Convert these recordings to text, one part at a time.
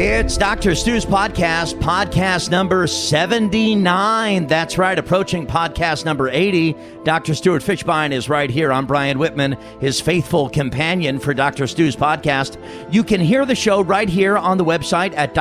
It's Dr. Stu's podcast, podcast number 79. That's right, approaching podcast number 80. Dr. Stuart Fishbein is right here. I'm Brian Whitman, his faithful companion for Dr. Stu's podcast. You can hear the show right here on the website at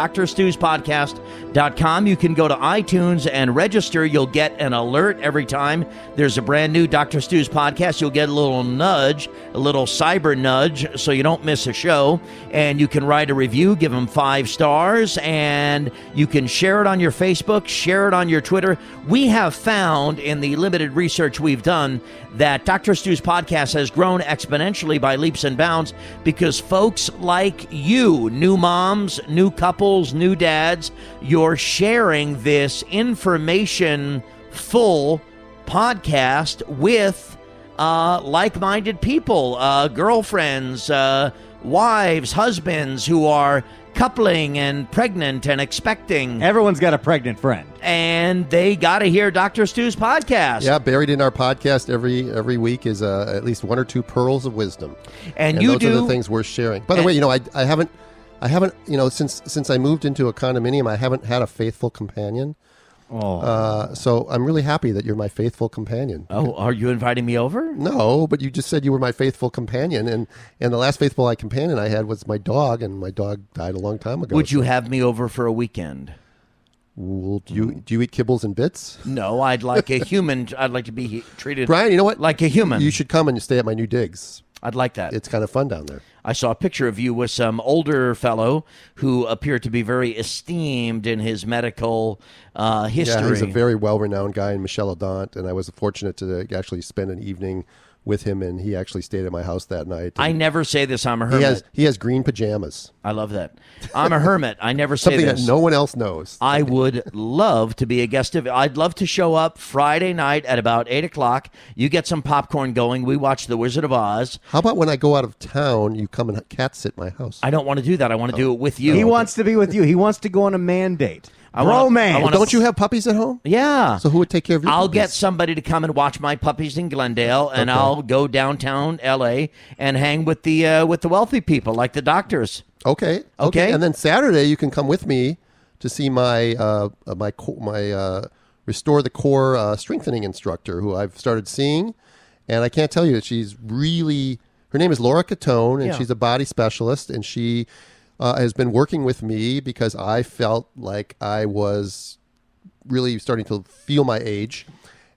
drstuspodcast.com. You can go to iTunes and register. You'll get an alert every time there's a brand new Dr. Stu's podcast. You'll get a little nudge, a little cyber nudge, so you don't miss a show. And you can write a review, give them five stars, and you can share it on your Facebook, share it on your Twitter. We have found in the limited research we've done that Dr. Stu's podcast has grown exponentially by leaps and bounds because folks like you, new moms, new couples, new dads, you're sharing this information full podcast with uh, like minded people, uh, girlfriends, uh, wives, husbands who are coupling and pregnant and expecting. Everyone's got a pregnant friend. And they got to hear Dr. Stu's podcast. Yeah, buried in our podcast every every week is uh, at least one or two pearls of wisdom. And, And you those do are the things worth sharing. By the and- way, you know, I, I haven't I haven't you know since since I moved into a condominium, I haven't had a faithful companion. Oh, Uh, so I'm really happy that you're my faithful companion. Oh, are you inviting me over? No, but you just said you were my faithful companion, and and the last faithful companion I had was my dog, and my dog died a long time ago. Would you So- have me over for a weekend? Well, do you do you eat kibbles and bits? No, I'd like a human. I'd like to be he- treated Brian, you know what? like a human. You should come and stay at my new digs. I'd like that. It's kind of fun down there. I saw a picture of you with some older fellow who appeared to be very esteemed in his medical uh, history. Yeah, he's a very well-renowned guy in Michel Odent, and I was fortunate to actually spend an evening with him, and he actually stayed at my house that night. I never say this. I'm a hermit. he has he has green pajamas, I love that. I'm a hermit. I never say something this. that no one else knows. I would love to be a guest of. I'd love to show up Friday night at about eight o'clock. You get some popcorn going. We watch The Wizard of Oz. How about when I go out of town, you come and cat sit my house? I don't want to do that. I want to do it with you. he wants to be with you. He wants to go on a mandate. I wanna- Romance. I wanna- don't you have puppies at home? Yeah. So who would take care of your? I'll puppies? get somebody to come and watch my puppies in Glendale, and Okay. I'll go downtown L.A. and hang with the uh, with the wealthy people, like the doctors. Okay, Okay. and then Saturday you can come with me to see my uh, uh, my co- my uh, restore the core uh, strengthening instructor, who I've started seeing, and I can't tell you that she's really. Her name is Laura Catone, and Yeah. she's a body specialist, and she uh, has been working with me because I felt like I was really starting to feel my age,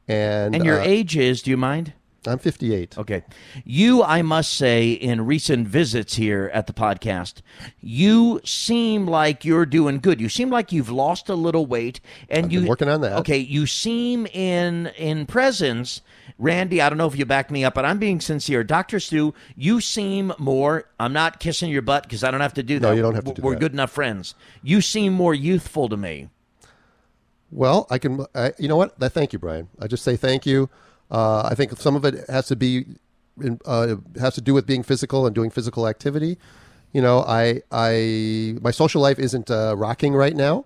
and And your uh, age is? Do you mind? I'm 58. Okay. You, I must say, in recent visits here at the podcast, you seem like you're doing good. You seem like you've lost a little weight, and I've you working on that. Okay, you seem in in presence, Randy. I don't know if you back me up, but I'm being sincere. Doctor Stu, you seem more. I'm not kissing your butt because I don't have to do that. No, you don't have to do We're that. good enough friends. You seem more youthful to me. Well, I can. I, you know what? Thank you, Brian. I just say thank you. Uh, I think some of it has to be uh, has to do with being physical and doing physical activity. You know, I I my social life isn't uh, rocking right now,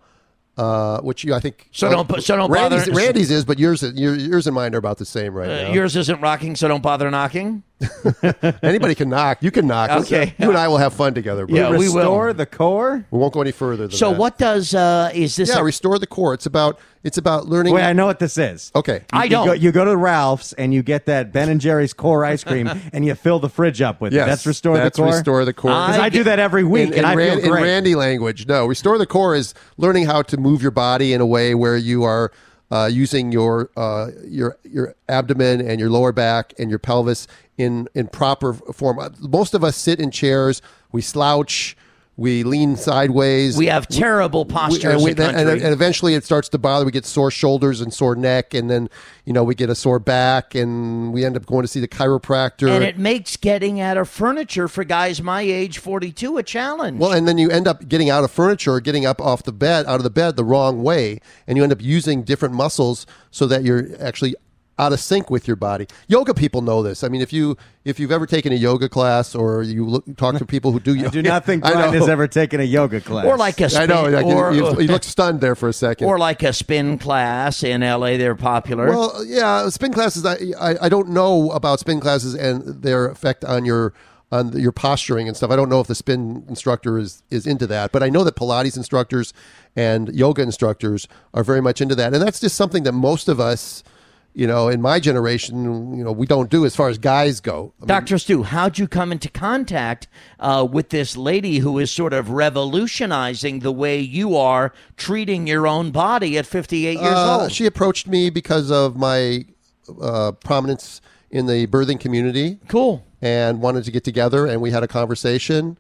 uh, which you I think. So don't put- so don't Randy's, bother- Randy's is, but yours yours and mine are about the same right Uh, now. Yours isn't rocking, so don't bother knocking. Anybody can knock. You can knock. Okay. You and I will have fun together. Bro. Yeah, we will. Restore the core. We won't go any further than So that. what does uh, is this? Yeah, a- restore the core. It's about it's about learning. Wait, I know what this is. okay. I You don't. go, you go to Ralph's and you get that Ben and Jerry's core ice cream and you fill the fridge up with Yes, it. That's restore that's the core. That's restore the core. I- Because I, do that every week in, and in I Ran- feel great. in Randy language, no. Restore the core is learning how to move your body in a way where you are uh, using your uh, your your abdomen and your lower back and your pelvis in in proper form. Uh, Most of us sit in chairs. We slouch. We lean sideways. we have terrible posture and, we- a then- country. and, and eventually it starts to bother. We get sore shoulders and sore neck, and then you know we get a sore back, and we end up going to see the chiropractor. And it makes getting out of furniture for guys my age, 42, a challenge. Well, and then you end up getting out of furniture or getting up off the bed, out of the bed the wrong way, and you end up using different muscles so that you're actually out of sync with your body. Yoga people know this. I mean, if you if you've ever taken a yoga class or you look, talk to people who do, yoga, I do not think I Brian has ever taken a yoga class. or like a spin, I know. Like, or, you, you, you looked stunned there for a second. or like a spin class in LA. They're popular. Well, yeah, spin classes. I, I I don't know about spin classes and their effect on your on your posturing and stuff. I don't know if the spin instructor is is into that, but I know that Pilates instructors and yoga instructors are very much into that, and that's just something that most of us. You know, in my generation, you know, we don't do as far as guys go. I mean, Dr. Stu, how'd you come into contact uh, with this lady who is sort of revolutionizing the way you are treating your own body at 58 years Uh, old? She approached me because of my uh, prominence in the birthing community cool. and wanted to get together, and we had a conversation.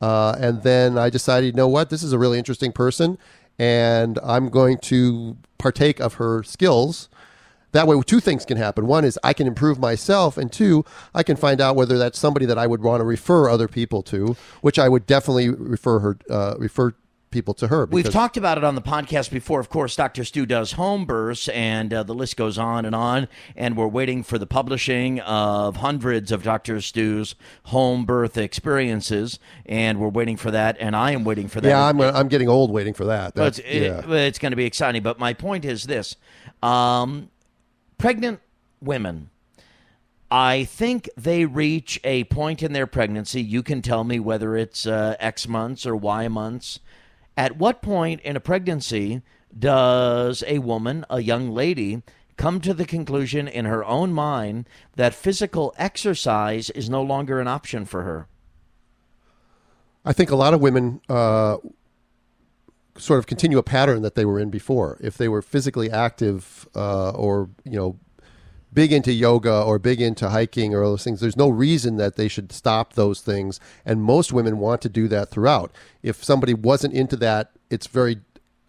Uh, and then I decided, you know what, this is a really interesting person, and I'm going to partake of her skills. That way, two things can happen. One is I can improve myself, and two, I can find out whether that's somebody that I would want to refer other people to, which I would definitely refer her, uh, refer people to her. We've talked about it on the podcast before. Of course, Dr. Stu does home births, and uh, the list goes on and on. And we're waiting for the publishing of hundreds of Dr. Stu's home birth experiences, and we're waiting for that. And I am waiting for that. Yeah, I'm, I'm getting old waiting for that. But That's, it's, yeah. it, it's going to be exciting. But my point is this um, pregnant women, I think they reach a point in their pregnancy. You can tell me whether it's uh, X months or Y months. At what point in a pregnancy does a woman, a young lady, come to the conclusion in her own mind that physical exercise is no longer an option for her? I think a lot of women uh, sort of continue a pattern that they were in before. If they were physically active uh, or you know big into yoga or big into hiking or those things, there's no reason that they should stop those things. And most women want to do that throughout. If somebody wasn't into that, it's very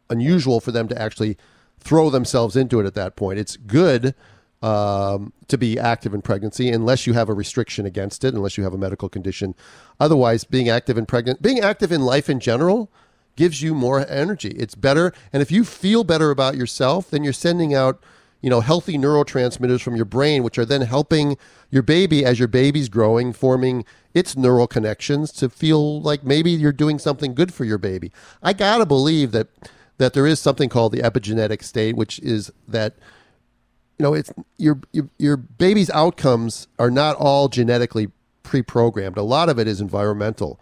unusual for them to actually throw themselves into it at that point. It's good um, to be active in pregnancy unless you have a restriction against it, unless you have a medical condition. Otherwise, being active in pregnant, being active in life in general gives you more energy. It's better, and if you feel better about yourself, then you're sending out, you know, healthy neurotransmitters from your brain, which are then helping your baby as your baby's growing, forming its neural connections to feel like maybe you're doing something good for your baby. I gotta believe that that there is something called the epigenetic state, which is that you know it's your your, your baby's outcomes are not all genetically pre-programmed. A lot of it is environmental,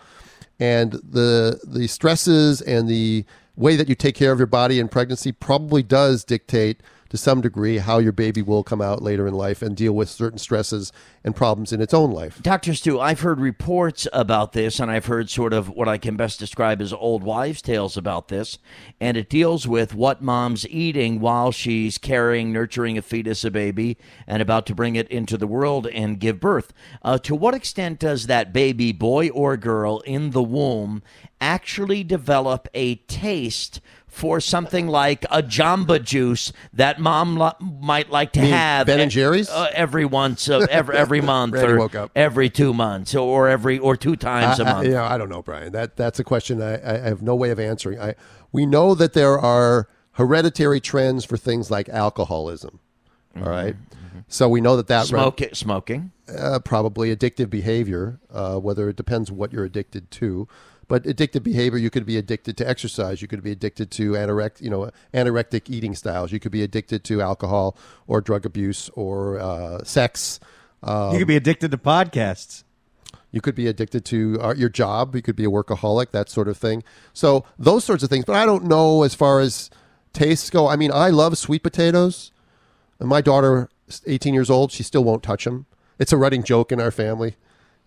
and the the stresses and the way that you take care of your body in pregnancy probably does dictate to some degree how your baby will come out later in life and deal with certain stresses and problems in its own life. Dr. Stu, I've heard reports about this, and I've heard sort of what I can best describe as old wives' tales about this. And it deals with what mom's eating while she's carrying, nurturing a fetus, a baby, and about to bring it into the world and give birth. Uh, to what extent does that baby, boy or girl, in the womb actually develop a taste? For something like a Jamba Juice that mom li- might like to have Ben and Jerry's? uh, every once uh, every every month or every two months or every or two times a I, I, month. you know, I don't know, Brian. That that's a question I, I have no way of answering. I we know that there are hereditary trends for things like alcoholism. all right, so we know that that Smoke, smoking. uh, probably addictive behavior, uh, whether it depends what you're addicted to. But addictive behavior, you could be addicted to exercise. You could be addicted to anorect, you know, anorectic eating styles. You could be addicted to alcohol or drug abuse or uh, sex. Uh, you could be addicted to podcasts. you could be addicted to uh, your job. You could be a workaholic, that sort of thing. So those sorts of things. But I don't know as far as tastes go. I mean, I love sweet potatoes. And my daughter, 18 years old, she still won't touch them. It's a running joke in our family,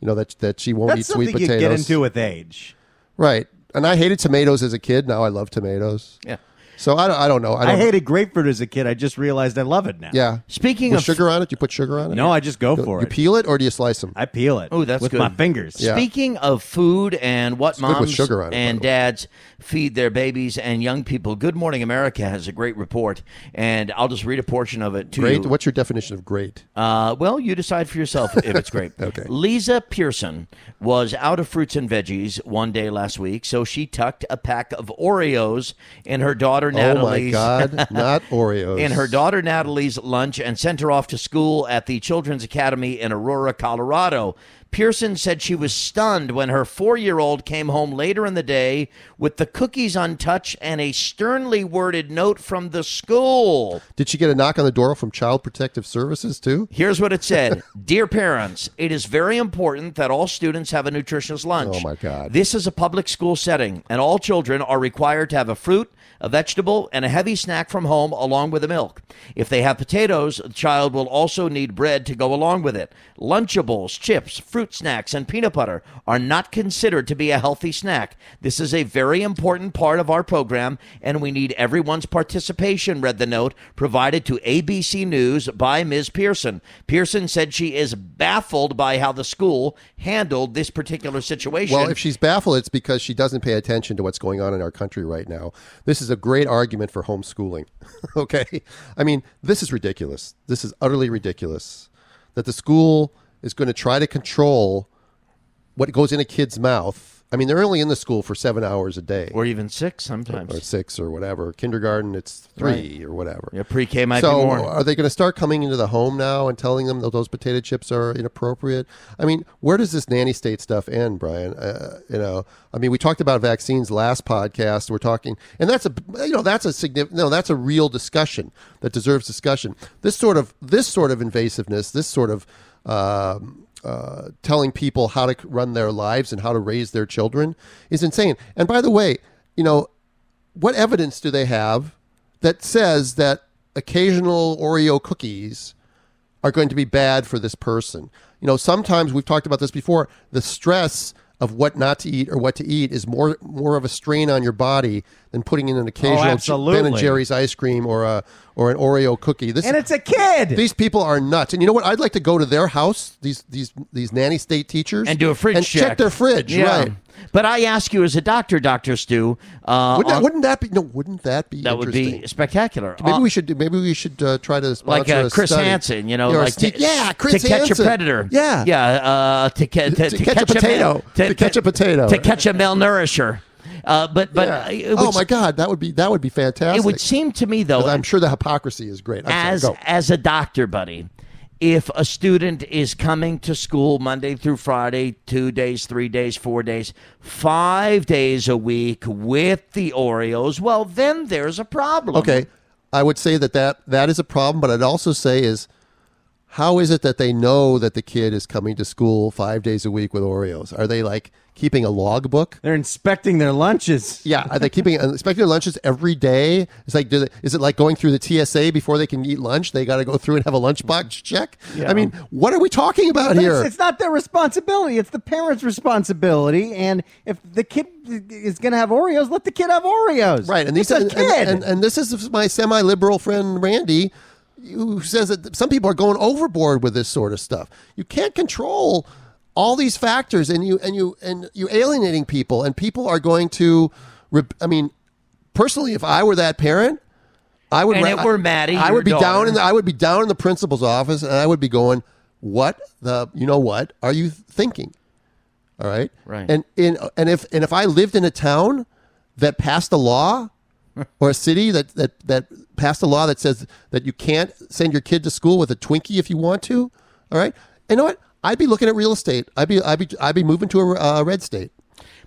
you know, that that she won't That's eat something sweet you potatoes. get into with age. Right. And I hated tomatoes as a kid. Now I love tomatoes. Yeah. So I don't, I don't know. I, I, don't, hated grapefruit as a kid. I just realized I love it now. Yeah. Speaking With of sugar on it? You put sugar on it? No, I just go for You it. You peel it or do you slice them? I peel it. Oh, that's with good. my fingers. Yeah. Speaking of food and what good with moms sugar on it, by and way. dads feed their babies and young people, Good Morning America has a great report, and I'll just read a portion of it to Great. you. What's your definition of great? Uh, well, you decide for yourself if it's great. Okay. Lisa Pearson was out of fruits and veggies one day last week, so she tucked a pack of Oreos in her daughter Natalie's. Oh my God. Not Oreos. in her daughter Natalie's lunch and sent her off to school at the Children's Academy in Aurora, Colorado. Pearson said she was stunned when her four year old came home later in the day with the cookies untouched and a sternly worded note from the school. Did she get a knock on the door from Child Protective Services too? Here's what it said Dear parents, it is very important that all students have a nutritious lunch. Oh, my God. This is a public school setting, and all children are required to have a fruit, a vegetable, and a heavy snack from home along with the milk. If they have potatoes, the child will also need bread to go along with it. Lunchables, chips, fruit snacks, and peanut butter are not considered to be a healthy snack. This is a very important part of our program, and we need everyone's participation, read the note provided to ABC News by Ms. Pearson. Pearson said she is baffled by how the school handled this particular situation. Well, if she's baffled, it's because she doesn't pay attention to what's going on in our country right now. This is a great argument for homeschooling. okay? I mean, this is ridiculous. This is utterly ridiculous that the school is going to try to control what goes in a kid's mouth. I mean, they're only in the school for seven hours a day, or even six sometimes. or six, or whatever. Kindergarten, it's three or whatever. Yeah, pre-K might so be more. are they going to start coming into the home now and telling them that those potato chips are inappropriate? I mean, where does this nanny state stuff end, Brian? Uh, you know, I mean, we talked about vaccines last podcast. We're talking, and that's a you know that's a significant no, that's a real discussion that deserves discussion. This sort of this sort of invasiveness, this sort of um, uh, telling people how to run their lives and how to raise their children is insane. And by the way, you know, what evidence do they have that says that occasional Oreo cookies are going to be bad for this person? You know, sometimes we've talked about this before. The stress of what not to eat or what to eat is more more of a strain on your body than putting in an oh, occasional Ben and Jerry's ice cream or a or an Oreo cookie. This And it's a kid. these people are nuts. And you know what? I'd like to go to their house, these these these nanny state teachers, and do a fridge and check. check their fridge. Yeah. Right? But I ask you, as a doctor, Doctor Stu, uh, Wouldn't that, on- wouldn't that be no? Wouldn't that be that would be spectacular. Maybe Uh, we should maybe we should uh, try to sponsor like uh, Chris study. Hansen, you know, like Steve- to, yeah, Chris to catch Hansen. a predator. Yeah, yeah, uh, to, ca- to, To catch a potato. To catch a potato. to catch a malnourisher. Uh, but but Yeah. would, oh my God, that would be that would be fantastic. it would seem to me though, I'm sure the hypocrisy is great. I'm as go. as a doctor, buddy, if a student is coming to school Monday through Friday, two days, three days, four days, five days a week with the Oreos, well, then there's a problem. Okay, I would say that, that that is a problem, but I'd also say is how is it that they know that the kid is coming to school five days a week with Oreos? Are they like keeping a logbook? They're inspecting their lunches. Yeah, are they keeping uh, inspecting their lunches every day? It's like, do they, is it like going through the TSA before they can eat lunch? They got to go through and have a lunchbox check. I mean, what are we talking about But here? It's, it's not their responsibility. It's the parents' responsibility. And if the kid is going to have Oreos, let the kid have Oreos. Right, and these and, and, and, and this is my semi-liberal friend Randy, who says that some people are going overboard with this sort of stuff. You can't control all these factors, and you and you and you alienating people, and people are going to. I mean, personally, if I were that parent, I would. And ra- if we're Maddie, I your would be down daughter- in the. I would be down in the principal's office, and I would be going, "What the? You know what? Are you thinking?" All right. Right. And in and if and if I lived in a town that passed a law or a city that that that passed a law that says that you can't send your kid to school with a Twinkie if you want to, all right. You know what? I'd be looking at real estate. I'd be I'd be I'd be moving to a uh, red state,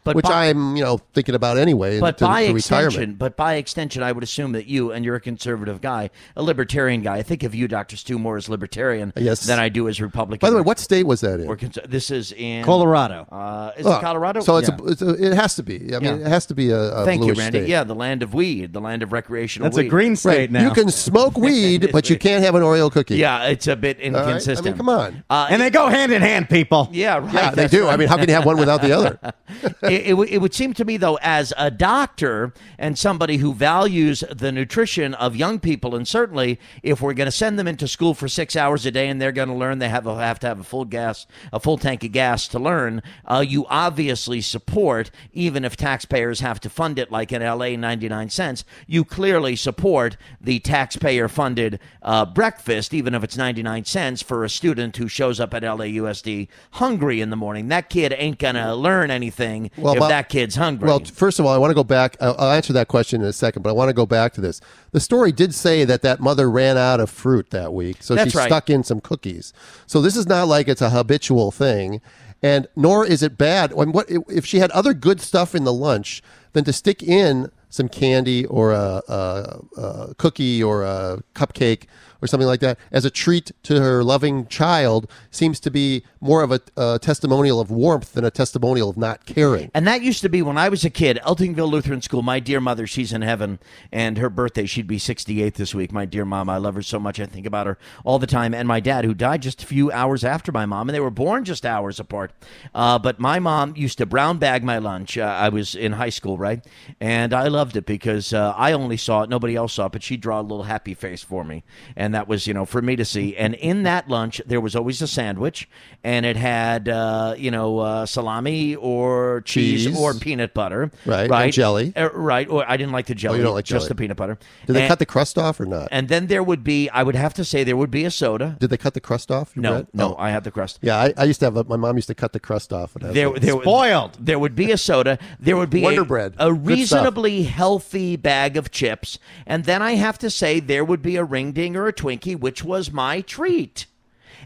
But which by- I'm you know thinking about anyway. But to, by to extension, retirement. but by extension, I would assume that you and you're a conservative guy, a libertarian guy. I think of you, Doctor Stu, more as libertarian Yes. than I do as Republican. By the way, what state was that in? Or cons- this is in Colorado. Uh, is Oh, it Colorado? So it's, Yeah. a, it's a, it has to be. I mean, Yeah. it has to be a, a Thank you, Randy. state. Yeah, the land of weed, the land of recreational. That's a green state Right. now. You can smoke weed, but you can't have an Oreo cookie. Yeah, it's a bit All right? inconsistent. I mean, come on. Uh, and they go hand in hand, people. yeah, right. yeah, they do. right. I mean, how can you have one without the other? it, it, would- it would seem to me, though, as a doctor and somebody who values the nutrition of young people, and certainly if we're going to send them into school for six hours a day and they're going to learn, they have, a, have to have a full gas, a full tank of gas to learn. Uh, you obviously support, even if taxpayers have to fund it, like in LA, ninety nine cents. You clearly support the taxpayer-funded uh, breakfast, even if it's ninety nine cents for a student who shows up at LAUSD hungry in the morning. That kid ain't going to learn anything Well, if that kid's hungry. Well, first of all, I want to go back. I'll, I'll answer that question in a second, but I want to go back to this. The story did say that that mother ran out of fruit that week, so That's she right. stuck in some cookies. So this is not like it's a habitual thing, and nor is it bad. When what if she had other good stuff in the lunch than to stick in some candy or a, a, a cookie or a cupcake or something like that as a treat to her loving child seems to be more of a, a testimonial of warmth than a testimonial of not caring. And that used to be when I was a kid, Eltingville Lutheran School. My dear mother, she's in heaven, and her birthday, she'd be 68 this week. My dear mom, I love her so much. I think about her all the time. And my dad, who died just a few hours after my mom, and they were born just hours apart. Uh, but my mom used to brown bag my lunch. Uh, I was in high school, right? And I loved it because uh, I only saw it, nobody else saw it, but she'd draw a little happy face for me. And that was, you know, for me to see. And in that lunch, there was always a sandwich, and it had, uh, you know, uh, salami or cheese, Cheese. or peanut butter. Right, and jelly. Uh, right. Or I didn't like the jelly. Oh, don't like Just jelly. the peanut butter. Did they and, cut the crust off or not? And then there would be, I would have to say, there would be a soda. Did they cut the crust off? No, bread? no, Oh. I had the crust. Yeah, I, I used to have. A, my mom used to cut the crust off. And have There, some- there, Spoiled. There would be a soda. There would be Wonder a, Bread. a reasonably healthy bag of chips, and then I have to say there would be a ring ding or a Twinkie, which was my treat.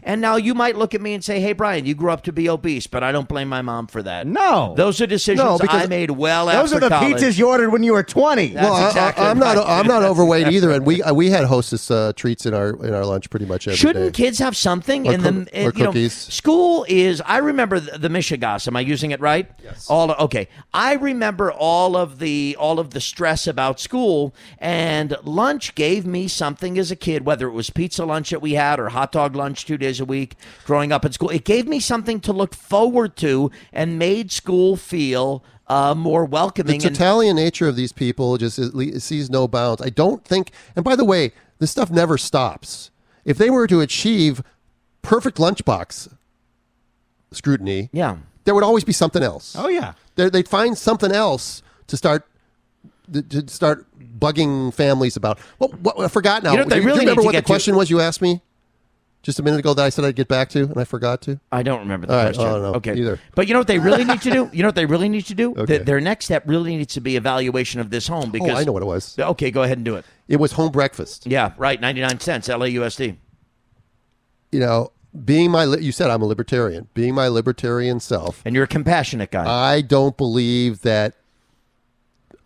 And now you might look at me and say, "Hey, Brian, you grew up to be obese," but I don't blame my mom for that. No. those are decisions No, because I made well Those after are the college. pizzas you ordered when you were 20. That's well, I- exactly I, am not. right. I'm not overweight either, and we uh, we had Hostess uh, treats in our in our lunch pretty much every Shouldn't day. kids have something Or in coo- them? or you know, cookies. school is. I remember the, the Michigas. Am I using it right? Yes. All okay. I remember all of the all of the stress about school, and lunch gave me something as a kid. Whether it was pizza lunch that we had or hot dog lunch two days a week growing up at school, it gave me something to look forward to and made school feel uh, more welcoming. the and- Italian nature of these people just is, sees no bounds. I don't think. And by the way, this stuff never stops. If they were to achieve perfect lunchbox scrutiny, yeah. there would always be something else. Oh, yeah. They're, they'd find something else to start to start bugging families about. What, what I forgot now. You know what they Do you really remember what the get to- question was you asked me just a minute ago that I said I'd get back to, and I forgot to. I don't remember the All right, question. I don't okay. either. But you know what they really need to do? You know what they really need to do? Okay. their next step really needs to be evaluation of this home because oh, I know what it was. Okay, go ahead and do it. It was home breakfast. Yeah, right. Ninety nine cents, LAUSD. You know, being my you said I'm a libertarian. Being my libertarian self, And you're a compassionate guy. I don't believe that.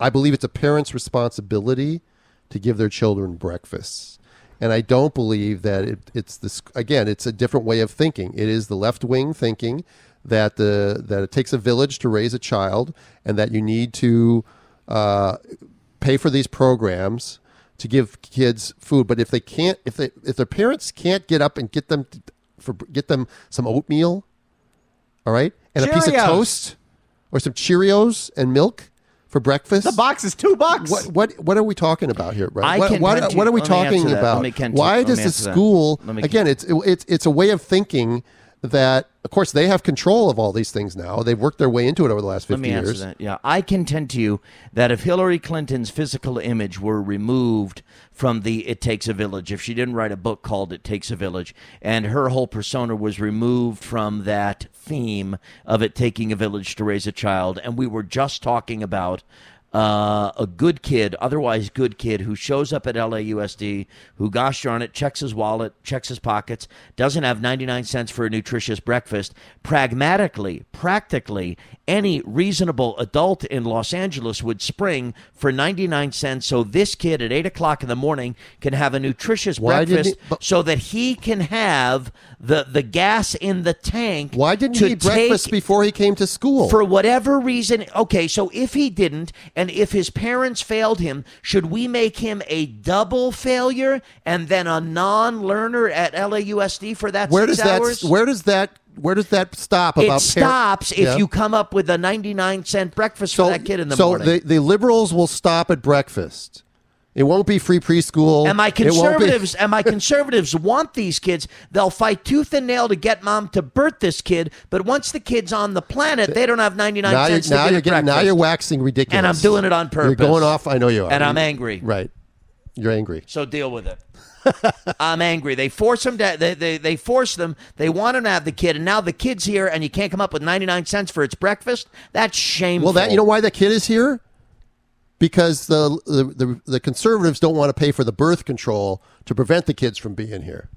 I believe it's a parent's responsibility to give their children breakfasts. And I don't believe that it, it's this again. It's a different way of thinking. It is the left wing thinking that the that it takes a village to raise a child, and that you need to uh, pay for these programs to give kids food. But if they can't, if they if their parents can't get up and get them to, for get them some oatmeal, all right, and a piece of toast or some Cheerios and milk for breakfast. The box is two bucks. What what what are we talking about here, Brett? I what, can what, what are we let me answer talking about? Why does the school again? It's it's it's a way of thinking that, of course, they have control of all these things now. They've worked their way into it over the last Let fifty me answer years. that. Yeah, I contend to you that if Hillary Clinton's physical image were removed from the "It Takes a Village," if she didn't write a book called "It Takes a Village," and her whole persona was removed from that theme of it taking a village to raise a child, and we were just talking about uh, a good kid, otherwise good kid, who shows up at LAUSD, who, gosh darn it, checks his wallet, checks his pockets, doesn't have 99 cents for a nutritious breakfast. Pragmatically, practically, any reasonable adult in Los Angeles would spring for 99 cents so this kid at 8 o'clock in the morning can have a nutritious Why breakfast he- but- so that he can have the, the gas in the tank. Why didn't he eat breakfast before he came to school? for whatever reason, okay, so if he didn't, and if his parents failed him, should we make him a double failure and then a non-learner at LAUSD for that where six does that hours? where does that where does that stop? it about par- stops if Yeah. you come up with a ninety-nine cent breakfast so for that kid in the so morning. So the the liberals will stop at breakfast. It won't be free preschool. and my It won't be- conservatives and my conservatives want these kids. They'll fight tooth and nail to get mom to birth this kid. But once the kid's on the planet, they don't have ninety nine you're, cents to now get you're getting now you're waxing ridiculous, And I'm doing it on purpose. You're going off. I know you are, And I'm angry. Right. You're angry. So deal with it. I'm angry. They force them to. They, they they force them. They want him to have the kid, and now the kid's here, and you can't come up with 99 cents for its breakfast. That's shameful. Well, that you know why the kid is here? Because the the, the, the conservatives don't want to pay for the birth control to prevent the kids from being here.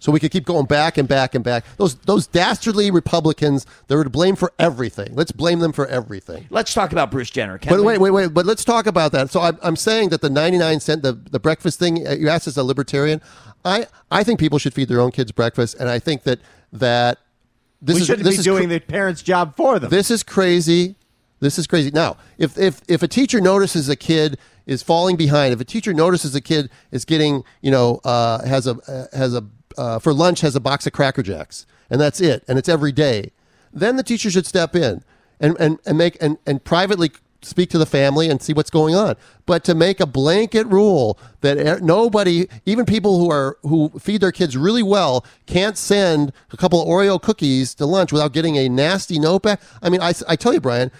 So we could keep going back and back and back. Those those dastardly Republicans, they're to blame for everything. Let's blame them for everything. Let's talk about Bruce Jenner. Can But we? wait, wait, wait. But let's talk about that. So I'm, I'm saying that the 99 cent, the, the breakfast thing, uh, you asked as a libertarian, I, I think people should feed their own kids breakfast. And I think that, that this we is, shouldn't this be is doing cr- the parents' job for them. this is crazy. This is crazy. Now, if, if, if a teacher notices a kid is falling behind, if a teacher notices a kid is getting, you know, uh, has a, uh, has a, uh, for lunch has a box of Cracker Jacks and that's it, and it's every day, then the teacher should step in and, and, and make, and, and privately speak to the family and see what's going on. But to make a blanket rule that nobody, even people who are who feed their kids really well, can't send a couple of Oreo cookies to lunch without getting a nasty note back. I mean, I, I tell you, Brian,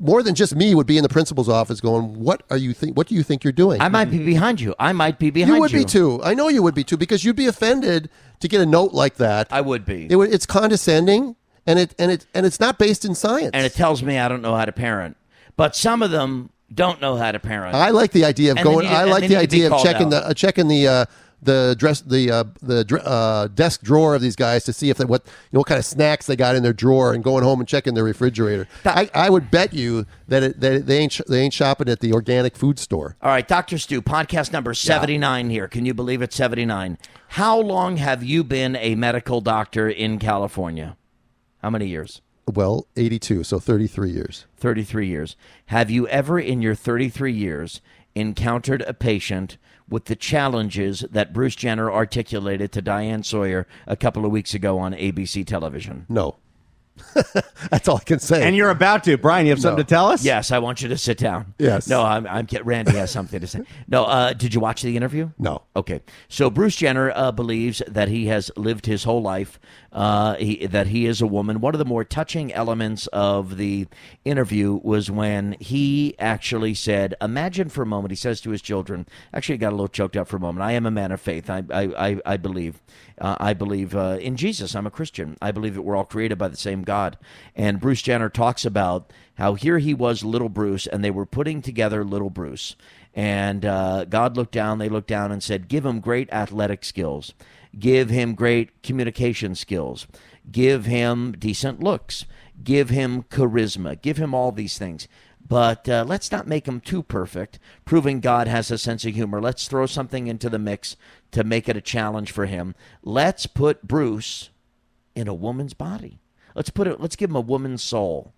more than just me would be in the principal's office going, "What are you think? What do you think you're doing?" I might be behind you. I might be behind you. you would be too. I know you would be too because you'd be offended to get a note like that. I would be. It it's condescending and it and it and it's not based in science. and it tells me I don't know how to parent. But some of them don't know how to parent. I like the idea of And going. I like the need to be idea of checking out. the uh, checking the uh, the dress the uh, the uh, desk drawer of these guys to see if they, what you know what kind of snacks they got in their drawer and going home and checking their refrigerator. I, I would bet you that, it, that they ain't they ain't shopping at the organic food store. All right, Dr. Stu, podcast number 79 here. Can you believe it's 79? How long have you been a medical doctor in California? How many years? Well, eighty two, so thirty three years. 33 years. Have you ever in your 33 years encountered a patient with the challenges that Bruce Jenner articulated to Diane Sawyer a couple of weeks ago on ABC television? No, that's all I can say. and you're about to, Brian. You have something No. to tell us? Yes, I want you to sit down. Yes. No, I'm, I'm Randy has something to say. No, uh, did you watch the interview? no. Okay, so Bruce Jenner uh, believes that he has lived his whole life, uh, he, that he is a woman. One of the more touching elements of the interview was when he actually said, "Imagine for a moment." He says to his children, "Actually, got a little choked up for a moment. I am a man of faith. I, I, I, believe, uh, I believe uh, in Jesus. I'm a Christian. I believe that we're all created by the same God." And Bruce Jenner talks about how here he was, little Bruce, and they were putting together little Bruce. And uh, God looked down, they looked down and said, Give him great athletic skills, give him great communication skills, give him decent looks, give him charisma, give him all these things. But uh, let's not make him too perfect, proving God has a sense of humor. Let's throw something into the mix to make it a challenge for him. Let's put Bruce in a woman's body. Let's put it. Let's give him a woman's soul,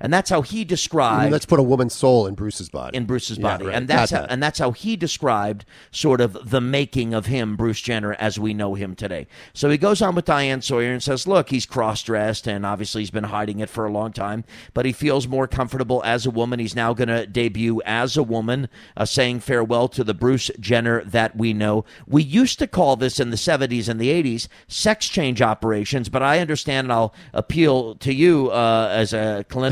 and that's how he I mean, described let's put a woman's soul in Bruce's body. in Bruce's Yeah, body, right. and that's how, that. and that's how he described sort of the making of him, Bruce Jenner, as we know him today. So he goes on with Diane Sawyer and says, "Look, he's cross-dressed, and obviously he's been hiding it for a long time, but he feels more comfortable as a woman. He's now going to debut as a woman, uh, saying farewell to the Bruce Jenner that we know. We used to call this in the '70s and the '80s sex change operations, but I understand, and I'll appeal to you uh, as a clinician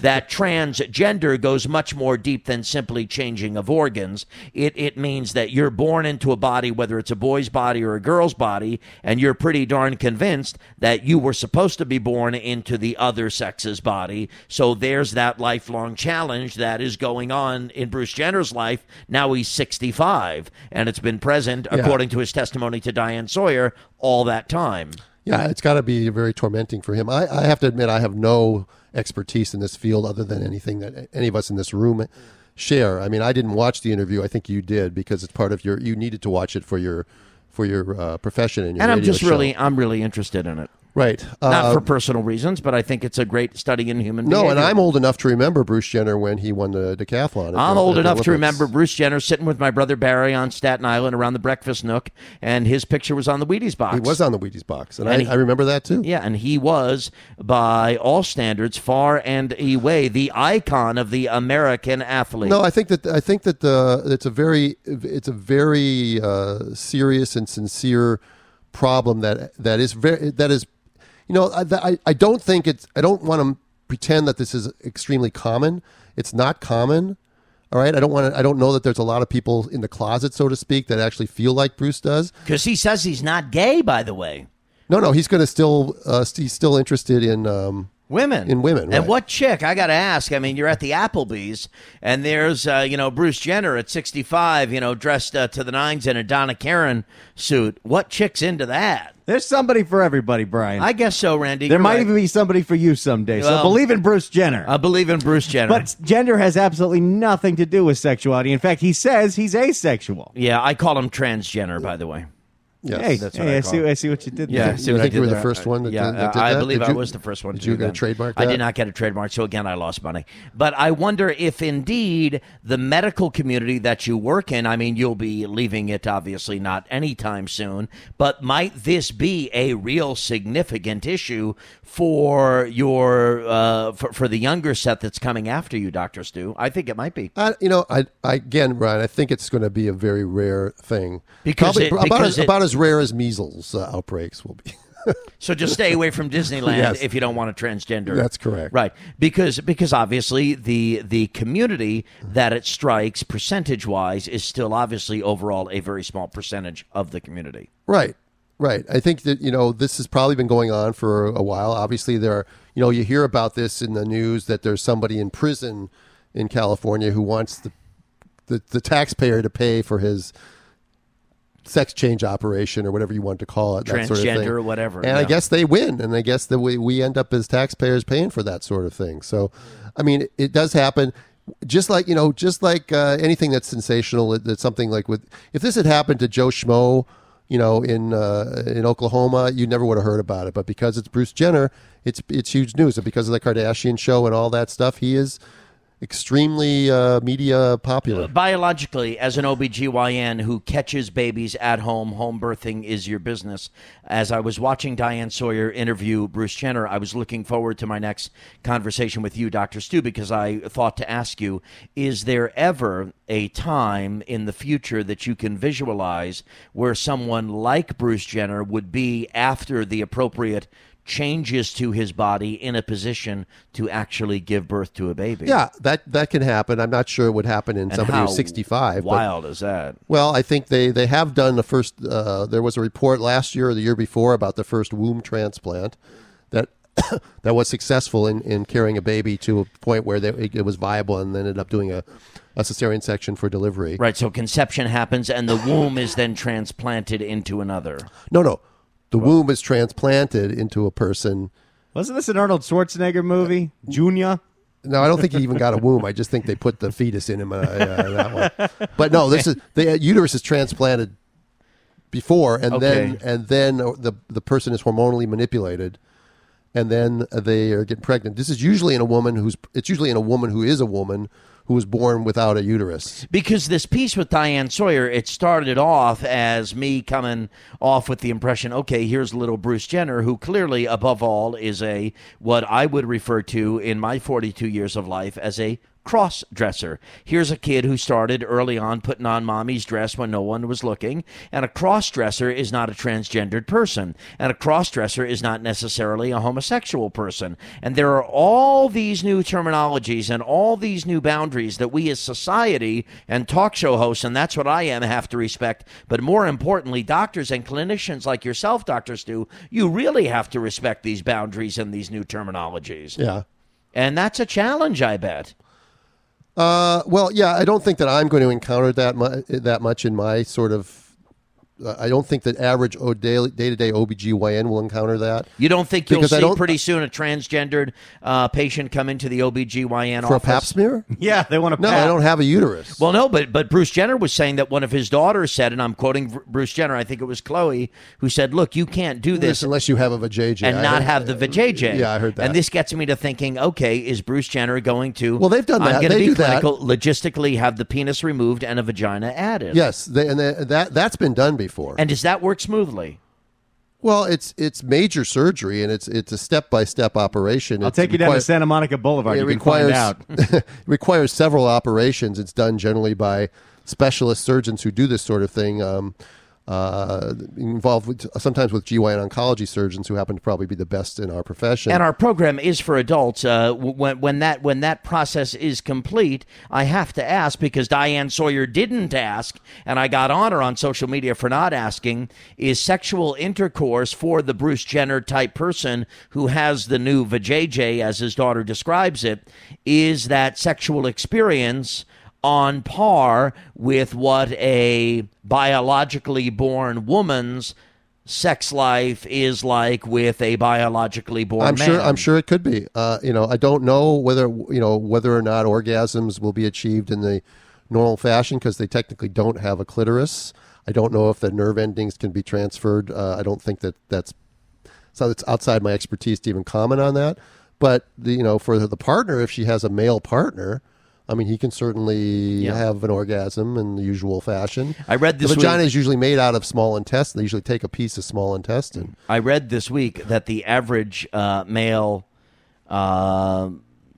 that transgender goes much more deep than simply changing of organs. It it means that you're born into a body, whether it's a boy's body or a girl's body, and you're pretty darn convinced that you were supposed to be born into the other sex's body. So there's that lifelong challenge that is going on in Bruce Jenner's life. Now he's 65, and it's been present, according to his testimony to Diane Sawyer, all that time. Yeah, it's got to be very tormenting for him. I, I have to admit, I have no expertise in this field other than anything that any of us in this room share. I mean, I didn't watch the interview. I think you did because it's part of your. You needed to watch it for your for your uh, profession and your And I'm just show. really, I'm really interested in it. Right. Not Uh, for personal reasons, but I think it's a great study in human no, behavior. and I'm old enough to remember Bruce Jenner when he won the decathlon. I'm the- old enough to remember Bruce Jenner sitting with my brother Barry on Staten Island around the breakfast nook, and his picture was on the Wheaties box. He was on the Wheaties box, and, And I, he- I remember that too. Yeah, and he was, by all standards, far and away the icon of the American athlete. No, I think that I think that the it's a very it's a very uh, serious and sincere problem that that is very that is you know I, I I don't think it's I don't want to pretend that this is extremely common. It's not common. All right, I don't want to. I don't know that there's a lot of people in the closet, so to speak, that actually feel like Bruce does. Because he says he's not gay, by the way. No, no, he's going to still. Uh, he's still interested in. Um, Women. In women, right. And what chick? I got to ask. I mean, you're at the Applebee's, and there's, uh, you know, Bruce Jenner at 65, you know, dressed uh, to the nines in a Donna Karan suit. What chick's into that? There's somebody for everybody, Brian. I guess so, Randy. there You're might right. even be somebody for you someday. Well- so believe in Bruce Jenner. I believe in Bruce Jenner. but gender has absolutely nothing to do with sexuality. In fact, he says he's asexual. yeah, I call him transgender, by the way. Yes. Hey, That's what hey, I I, see, it. I see what you did Yeah, there. see You what I think you did were the there? first one that yeah, did- that did I that? believe Did I you- was the first one. did to you do get a that. trademark I did not get a trademark, so again, I lost money. But I wonder if indeed the medical community that you work in, I mean, you'll be leaving it obviously not anytime soon, but might this be a real significant issue for your uh, for, for the younger set that's coming after you, Doctor Stu? I think it might be. I, you know, I, I again, Brian, I think it's going to be a very rare thing. Because Probably it- about because as, it- about as rare as measles uh, outbreaks will be. So just stay away from Disneyland Yes. if you don't want a transgender. That's correct. Right. Because because obviously the the community that it strikes percentage wise is still obviously overall a very small percentage of the community. Right, right. I think that you know this has probably been going on for a while. Obviously, there are you know you hear about this in the news that there's somebody in prison in California who wants the the, the taxpayer to pay for his sex change operation or whatever you want to call it, that sort of. Transgender whatever, And I guess they win, and I guess that we we end up as taxpayers paying for that sort of thing. So, I mean, it, it does happen. Just like you know, just like uh, anything that's sensational, that's something like with if this had happened to Joe Schmo, you know, in uh, in Oklahoma, you never would have heard about it. But because it's Bruce Jenner, it's it's huge news. And because of the Kardashian show and all that stuff, he is extremely uh, media popular. Biologically, as an OBGYN who catches babies at home, home birthing is your business. As I was watching Diane Sawyer interview Bruce Jenner, I was looking forward to my next conversation with you, Dr. Stu, because I thought to ask you is there ever a time in the future that you can visualize where someone like Bruce Jenner would be after the appropriate changes to his body in a position to actually give birth to a baby? Yeah, that that can happen. I'm not sure it would happen in And somebody who's 65. but- Wild is that? Well, I think they, they have done the first. Uh, there was a report last year or the year before about the first womb transplant that that was successful in, in carrying a baby to a point where they, it, was viable and then ended up doing a, a cesarean section for delivery. Right, so conception happens and the womb is then transplanted into another. No, no, the womb is transplanted into a person. Wasn't this an Arnold Schwarzenegger movie? Junior? No, I don't think he even got a womb. I just think they put the fetus in him. Uh, uh, that one. But no, this is the uterus is transplanted before, and then and then the the person is hormonally manipulated, and then they are getting pregnant. This is usually in a woman who's it's usually in a woman who is a woman who was born without a uterus. Because this piece with Diane Sawyer, it started off as me coming off with the impression, okay, here's little Bruce Jenner, who clearly, above all, is a what I would refer to in my 42 years of life as a cross dresser. Here's a kid who started early on putting on mommy's dress when no one was looking, and a cross dresser is not a transgendered person, and a cross dresser is not necessarily a homosexual person. And there are all these new terminologies and all these new boundaries that we as society and talk show hosts, and that's what I am, have to respect. But more importantly, doctors and clinicians like yourself, Dr. Stu, you really have to respect these boundaries and these new terminologies. Yeah. And that's a challenge, I bet. Uh, well, yeah, I don't think that I'm going to encounter that mu- that much in my sort of. Uh, I don't think that average day to day OBGYN will encounter that You don't think you'll Because I see don't- pretty soon a transgendered uh, patient come into the OBGYN for a office? pap smear. Yeah, they want to No, I don't have a uterus. Well, no, but but Bruce Jenner was saying that one of his daughters said, and I'm quoting Bruce Jenner. I think it was Chloe who said, "Look, you can't do this This unless you have a vajayjay and I not have the vajayjay." Yeah, I heard that. And this gets me to thinking: Okay, is Bruce Jenner going to? Well, they've done I'm that. going to They be do that. logistically have the penis removed and a vagina added. Yes, they, and they, that that's been done before. And does that work smoothly? well, it's it's major surgery and it's it's a step by step operation. I'll It's take you down to Santa Monica Boulevard. It you requires can find out. requires several operations. It's done generally by specialist surgeons who do this sort of thing. Um, uh, involved with, sometimes with GYN oncology surgeons who happen to probably be the best in our profession. And our program is for adults. Uh, when when that when that process is complete, I have to ask because Diane Sawyer didn't ask, and I got on her on social media for not asking. Is sexual intercourse for the Bruce Jenner type person who has the new vajayjay, as his daughter describes it, is that sexual experience? On par with what a biologically born woman's sex life is like with a biologically born I'm man. sure. I'm sure it could be. Uh, you know, I don't know whether you know whether or not orgasms will be achieved in the normal fashion because they technically don't have a clitoris. I don't know if the nerve endings can be transferred. Uh, I don't think that that's so. It's outside my expertise to even comment on that. But the, you know, for the partner, if she has a male partner, I mean, he can certainly Yeah. have an orgasm in the usual fashion. I read this the vagina week- is usually made out of small intestine. They usually take a piece of small intestine. I read this week that the average uh, male uh,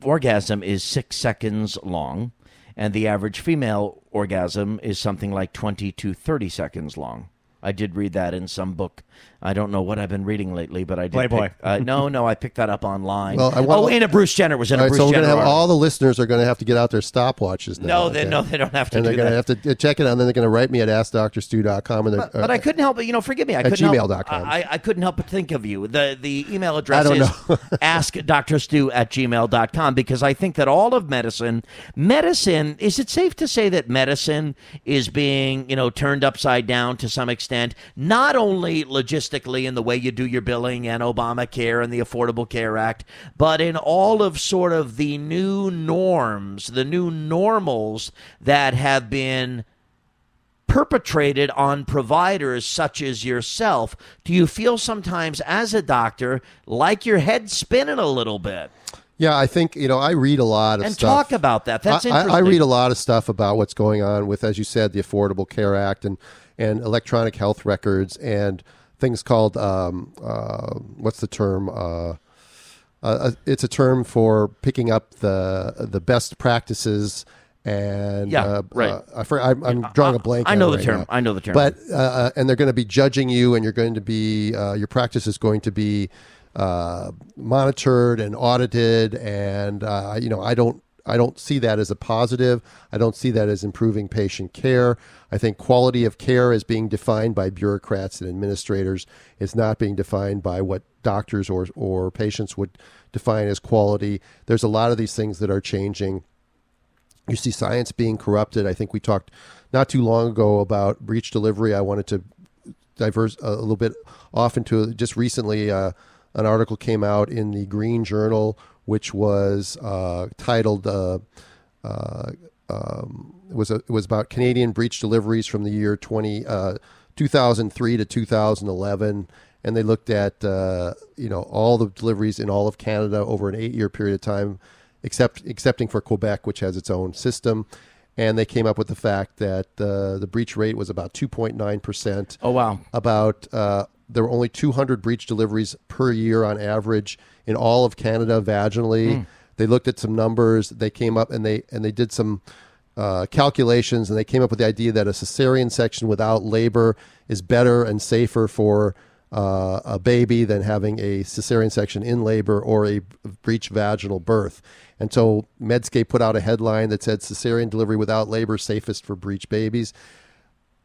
orgasm is six seconds long, and the average female orgasm is something like 20 to 30 seconds long. I did read that in some book. I don't know what I've been reading lately, but I did. Playboy. pick- uh, no, no, I picked that up online. Well, I want- oh, in a Bruce Jenner was in All a right, Bruce so we're Jenner. going to have all the listeners are going to have to get out their stopwatches now. No, they okay? no, they don't have to and they're going to have to uh, check it out, and then they're going to write me at askdrstu.com. And they're, But I couldn't help it. You know, forgive me. I At couldn't help, gmail.com. I, I couldn't help but think of you. The the email address don't is know. askdrstu at gmail.com because I think that all of medicine, medicine, is it safe to say that medicine is being, you know, turned upside down to some extent, not only logistically in the way you do your billing and Obamacare and the Affordable Care Act, but in all of sort of the new norms, the new normals that have been perpetrated on providers such as yourself, do you feel sometimes as a doctor like your head spinning a little bit? yeah, I think you know I read a lot of stuff. And stuff. talk about that. That's I, I- interesting. I read a lot of stuff about what's going on with, as you said, the Affordable Care Act and and electronic health records and things called um, uh, what's the term? Uh, uh, it's a term for picking up the the best practices and Yeah, uh, right. uh, I, I'm, I'm drawing a blank. I know the right term. now. I know the term. But uh, uh, and they're going to be judging you, and you're going to be uh, your practice is going to be uh, monitored and audited, and uh, you know I don't I don't see that as a positive. I don't see that as improving patient care. I think quality of care is being defined by bureaucrats and administrators. It's not being defined by what doctors or or patients would define as quality. There's a lot of these things that are changing you see science being corrupted. I think we talked not too long ago about breech delivery. I wanted to diverse a little bit off into just recently. Uh, an article came out in the Green Journal, which was uh, titled. Uh, uh, um, it was a, it was about Canadian breech deliveries from the year 20, uh, 2003 to 2011, and they looked at uh, you know all the deliveries in all of Canada over an eight year period of time, except excepting for Quebec, which has its own system. And they came up with the fact that uh, the breech rate was about 2.9 percent oh wow. about uh, there were only 200 breech deliveries per year on average in all of Canada vaginally. They looked at some numbers. They came up and they and they did some uh, calculations and they came up with the idea that a cesarean section without labor is better and safer for uh, a baby than having a cesarean section in labor or a breech vaginal birth. And so Medscape put out a headline that said cesarean delivery without labor safest for breech babies.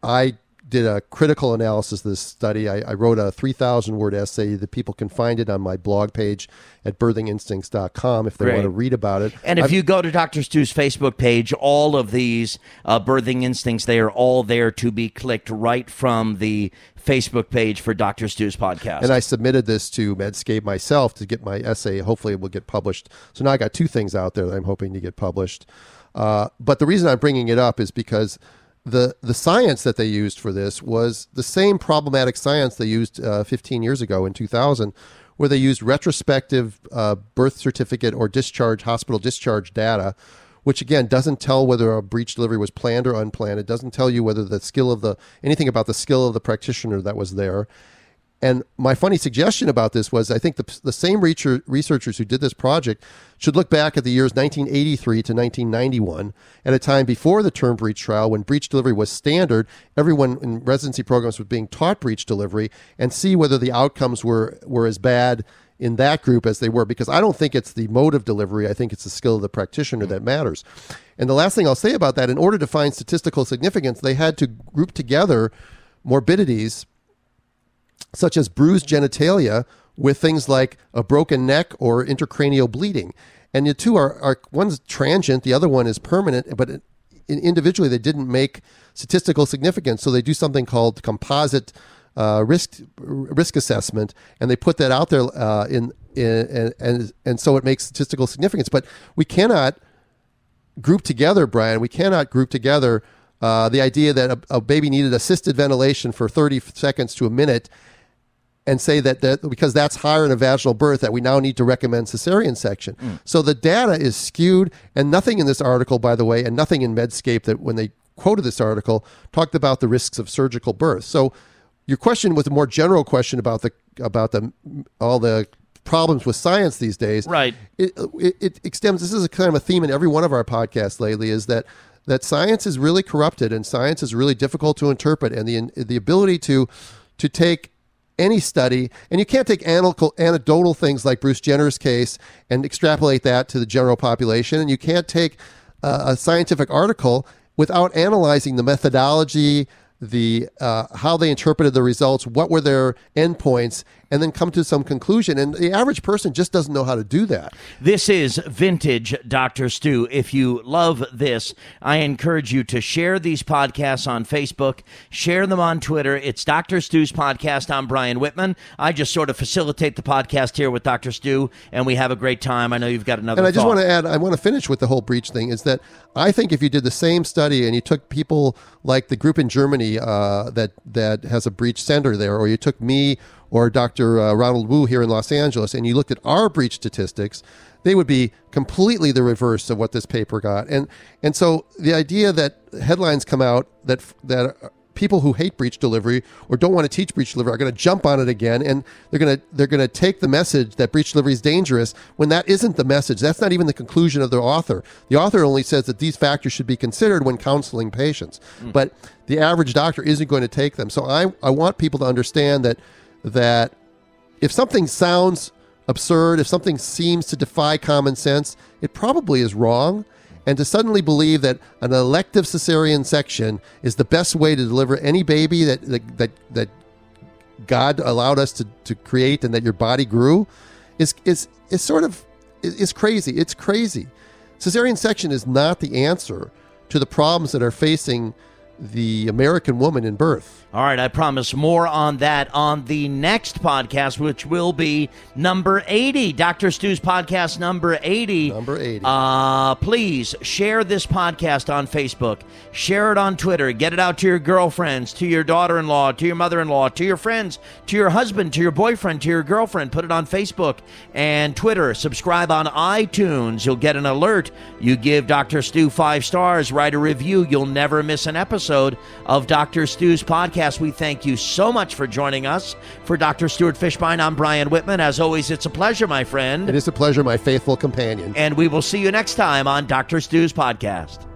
I did a critical analysis of this study. I, I wrote a 3,000 word essay that people can find it on my blog page at birthinginstincts.com if they Great. want to read about it. And if you go to Dr. Stu's Facebook page, all of these uh, birthing instincts, they are all there to be clicked right from the Facebook page for Dr. Stu's podcast. And I submitted this to Medscape myself to get my essay. Hopefully, it will get published. So now I got two things out there that I'm hoping to get published. Uh, but the reason I'm bringing it up is because the the science that they used for this was the same problematic science they used uh, 15 years ago in 2000, where they used retrospective uh, birth certificate or discharge hospital discharge data. Which again doesn't tell whether a breech delivery was planned or unplanned. It doesn't tell you whether the skill of the anything about the skill of the practitioner that was there And my funny suggestion about this was I think the, the same researchers who did this project should look back at the years 1983 to 1991, at a time before the term breech trial when breech delivery was standard. Everyone in residency programs was being taught breech delivery and see whether the outcomes were, were as bad in that group as they were because I don't think it's the mode of delivery. I think it's the skill of the practitioner that matters. And the last thing I'll say about that, in order to find statistical significance, they had to group together morbidities such as bruised genitalia with things like a broken neck or intracranial bleeding. And the two are, are one's transient, the other one is permanent, but it, individually they didn't make statistical significance. So they do something called composite uh, risk risk assessment, and they put that out there uh, in, in and, and so it makes statistical significance. But we cannot group together, Brian. We cannot group together uh, the idea that a, a, baby needed assisted ventilation for 30 seconds to a minute and say that, that because that's higher in a vaginal birth that we now need to recommend cesarean section. Mm. So the data is skewed and nothing in this article by the way and nothing in Medscape that when they quoted this article talked about the risks of surgical birth. So your question was a more general question about the about the all the problems with science these days. Right. It, it, it extends. This is a kind of a theme in every one of our podcasts lately. Is that that science is really corrupted and science is really difficult to interpret, and the the ability to to take any study, and you can't take anecdotal things like Bruce Jenner's case and extrapolate that to the general population, and you can't take uh, a scientific article without analyzing the methodology, the uh, how they interpreted the results, what were their endpoints, and then come to some conclusion. And the average person just doesn't know how to do that. This is vintage Dr. Stu. If you love this, I encourage you to share these podcasts on Facebook, share them on Twitter. It's Dr. Stu's podcast. I'm Brian Whitman. I just sort of facilitate the podcast here with Dr. Stu, and we have a great time. I know you've got another. And I just want to add, I want to finish with the whole breech thing. Is that I think if you did the same study and you took people like the group in Germany uh, that that has a breech center there, or you took me or Dr. Uh, Ronald Wu here in Los Angeles, and you looked at our breech statistics, they would be completely the reverse of what this paper got. And and so the idea that headlines come out that that people who hate breech delivery or don't want to teach breech delivery are going to jump on it again and they're going to they're going to take the message that breech delivery is dangerous when that isn't the message that's not even the conclusion of the author the author only says that these factors should be considered when counseling patients mm. but the average doctor isn't going to take them so i i want people to understand that that if something sounds absurd, if something seems to defy common sense, it probably is wrong. And to suddenly believe that an elective cesarean section is the best way to deliver any baby that that that, that God allowed us to, to create and that your body grew is is is sort of is crazy. It's crazy. Cesarean section is not the answer to the problems that are facing the American woman in birth. All right, I promise more on that on the next podcast, which will be number 80. Dr. Stu's podcast number 80. Number 80. Uh, please share this podcast on Facebook, share it on Twitter, get it out to your girlfriends, to your daughter in law, to your mother in law, to your friends, to your husband, to your boyfriend, to your girlfriend. Put it on Facebook and Twitter. Subscribe on iTunes. You'll get an alert. You give Dr. Stu five stars, write a review. You'll never miss an episode of Dr. Stu's podcast podcast. We thank you so much for joining us. For Dr. Stuart Fischbein, I'm Brian Whitman. As always, it's a pleasure, my friend. It is a pleasure, my faithful companion. And we will see you next time on Dr. Stu's podcast.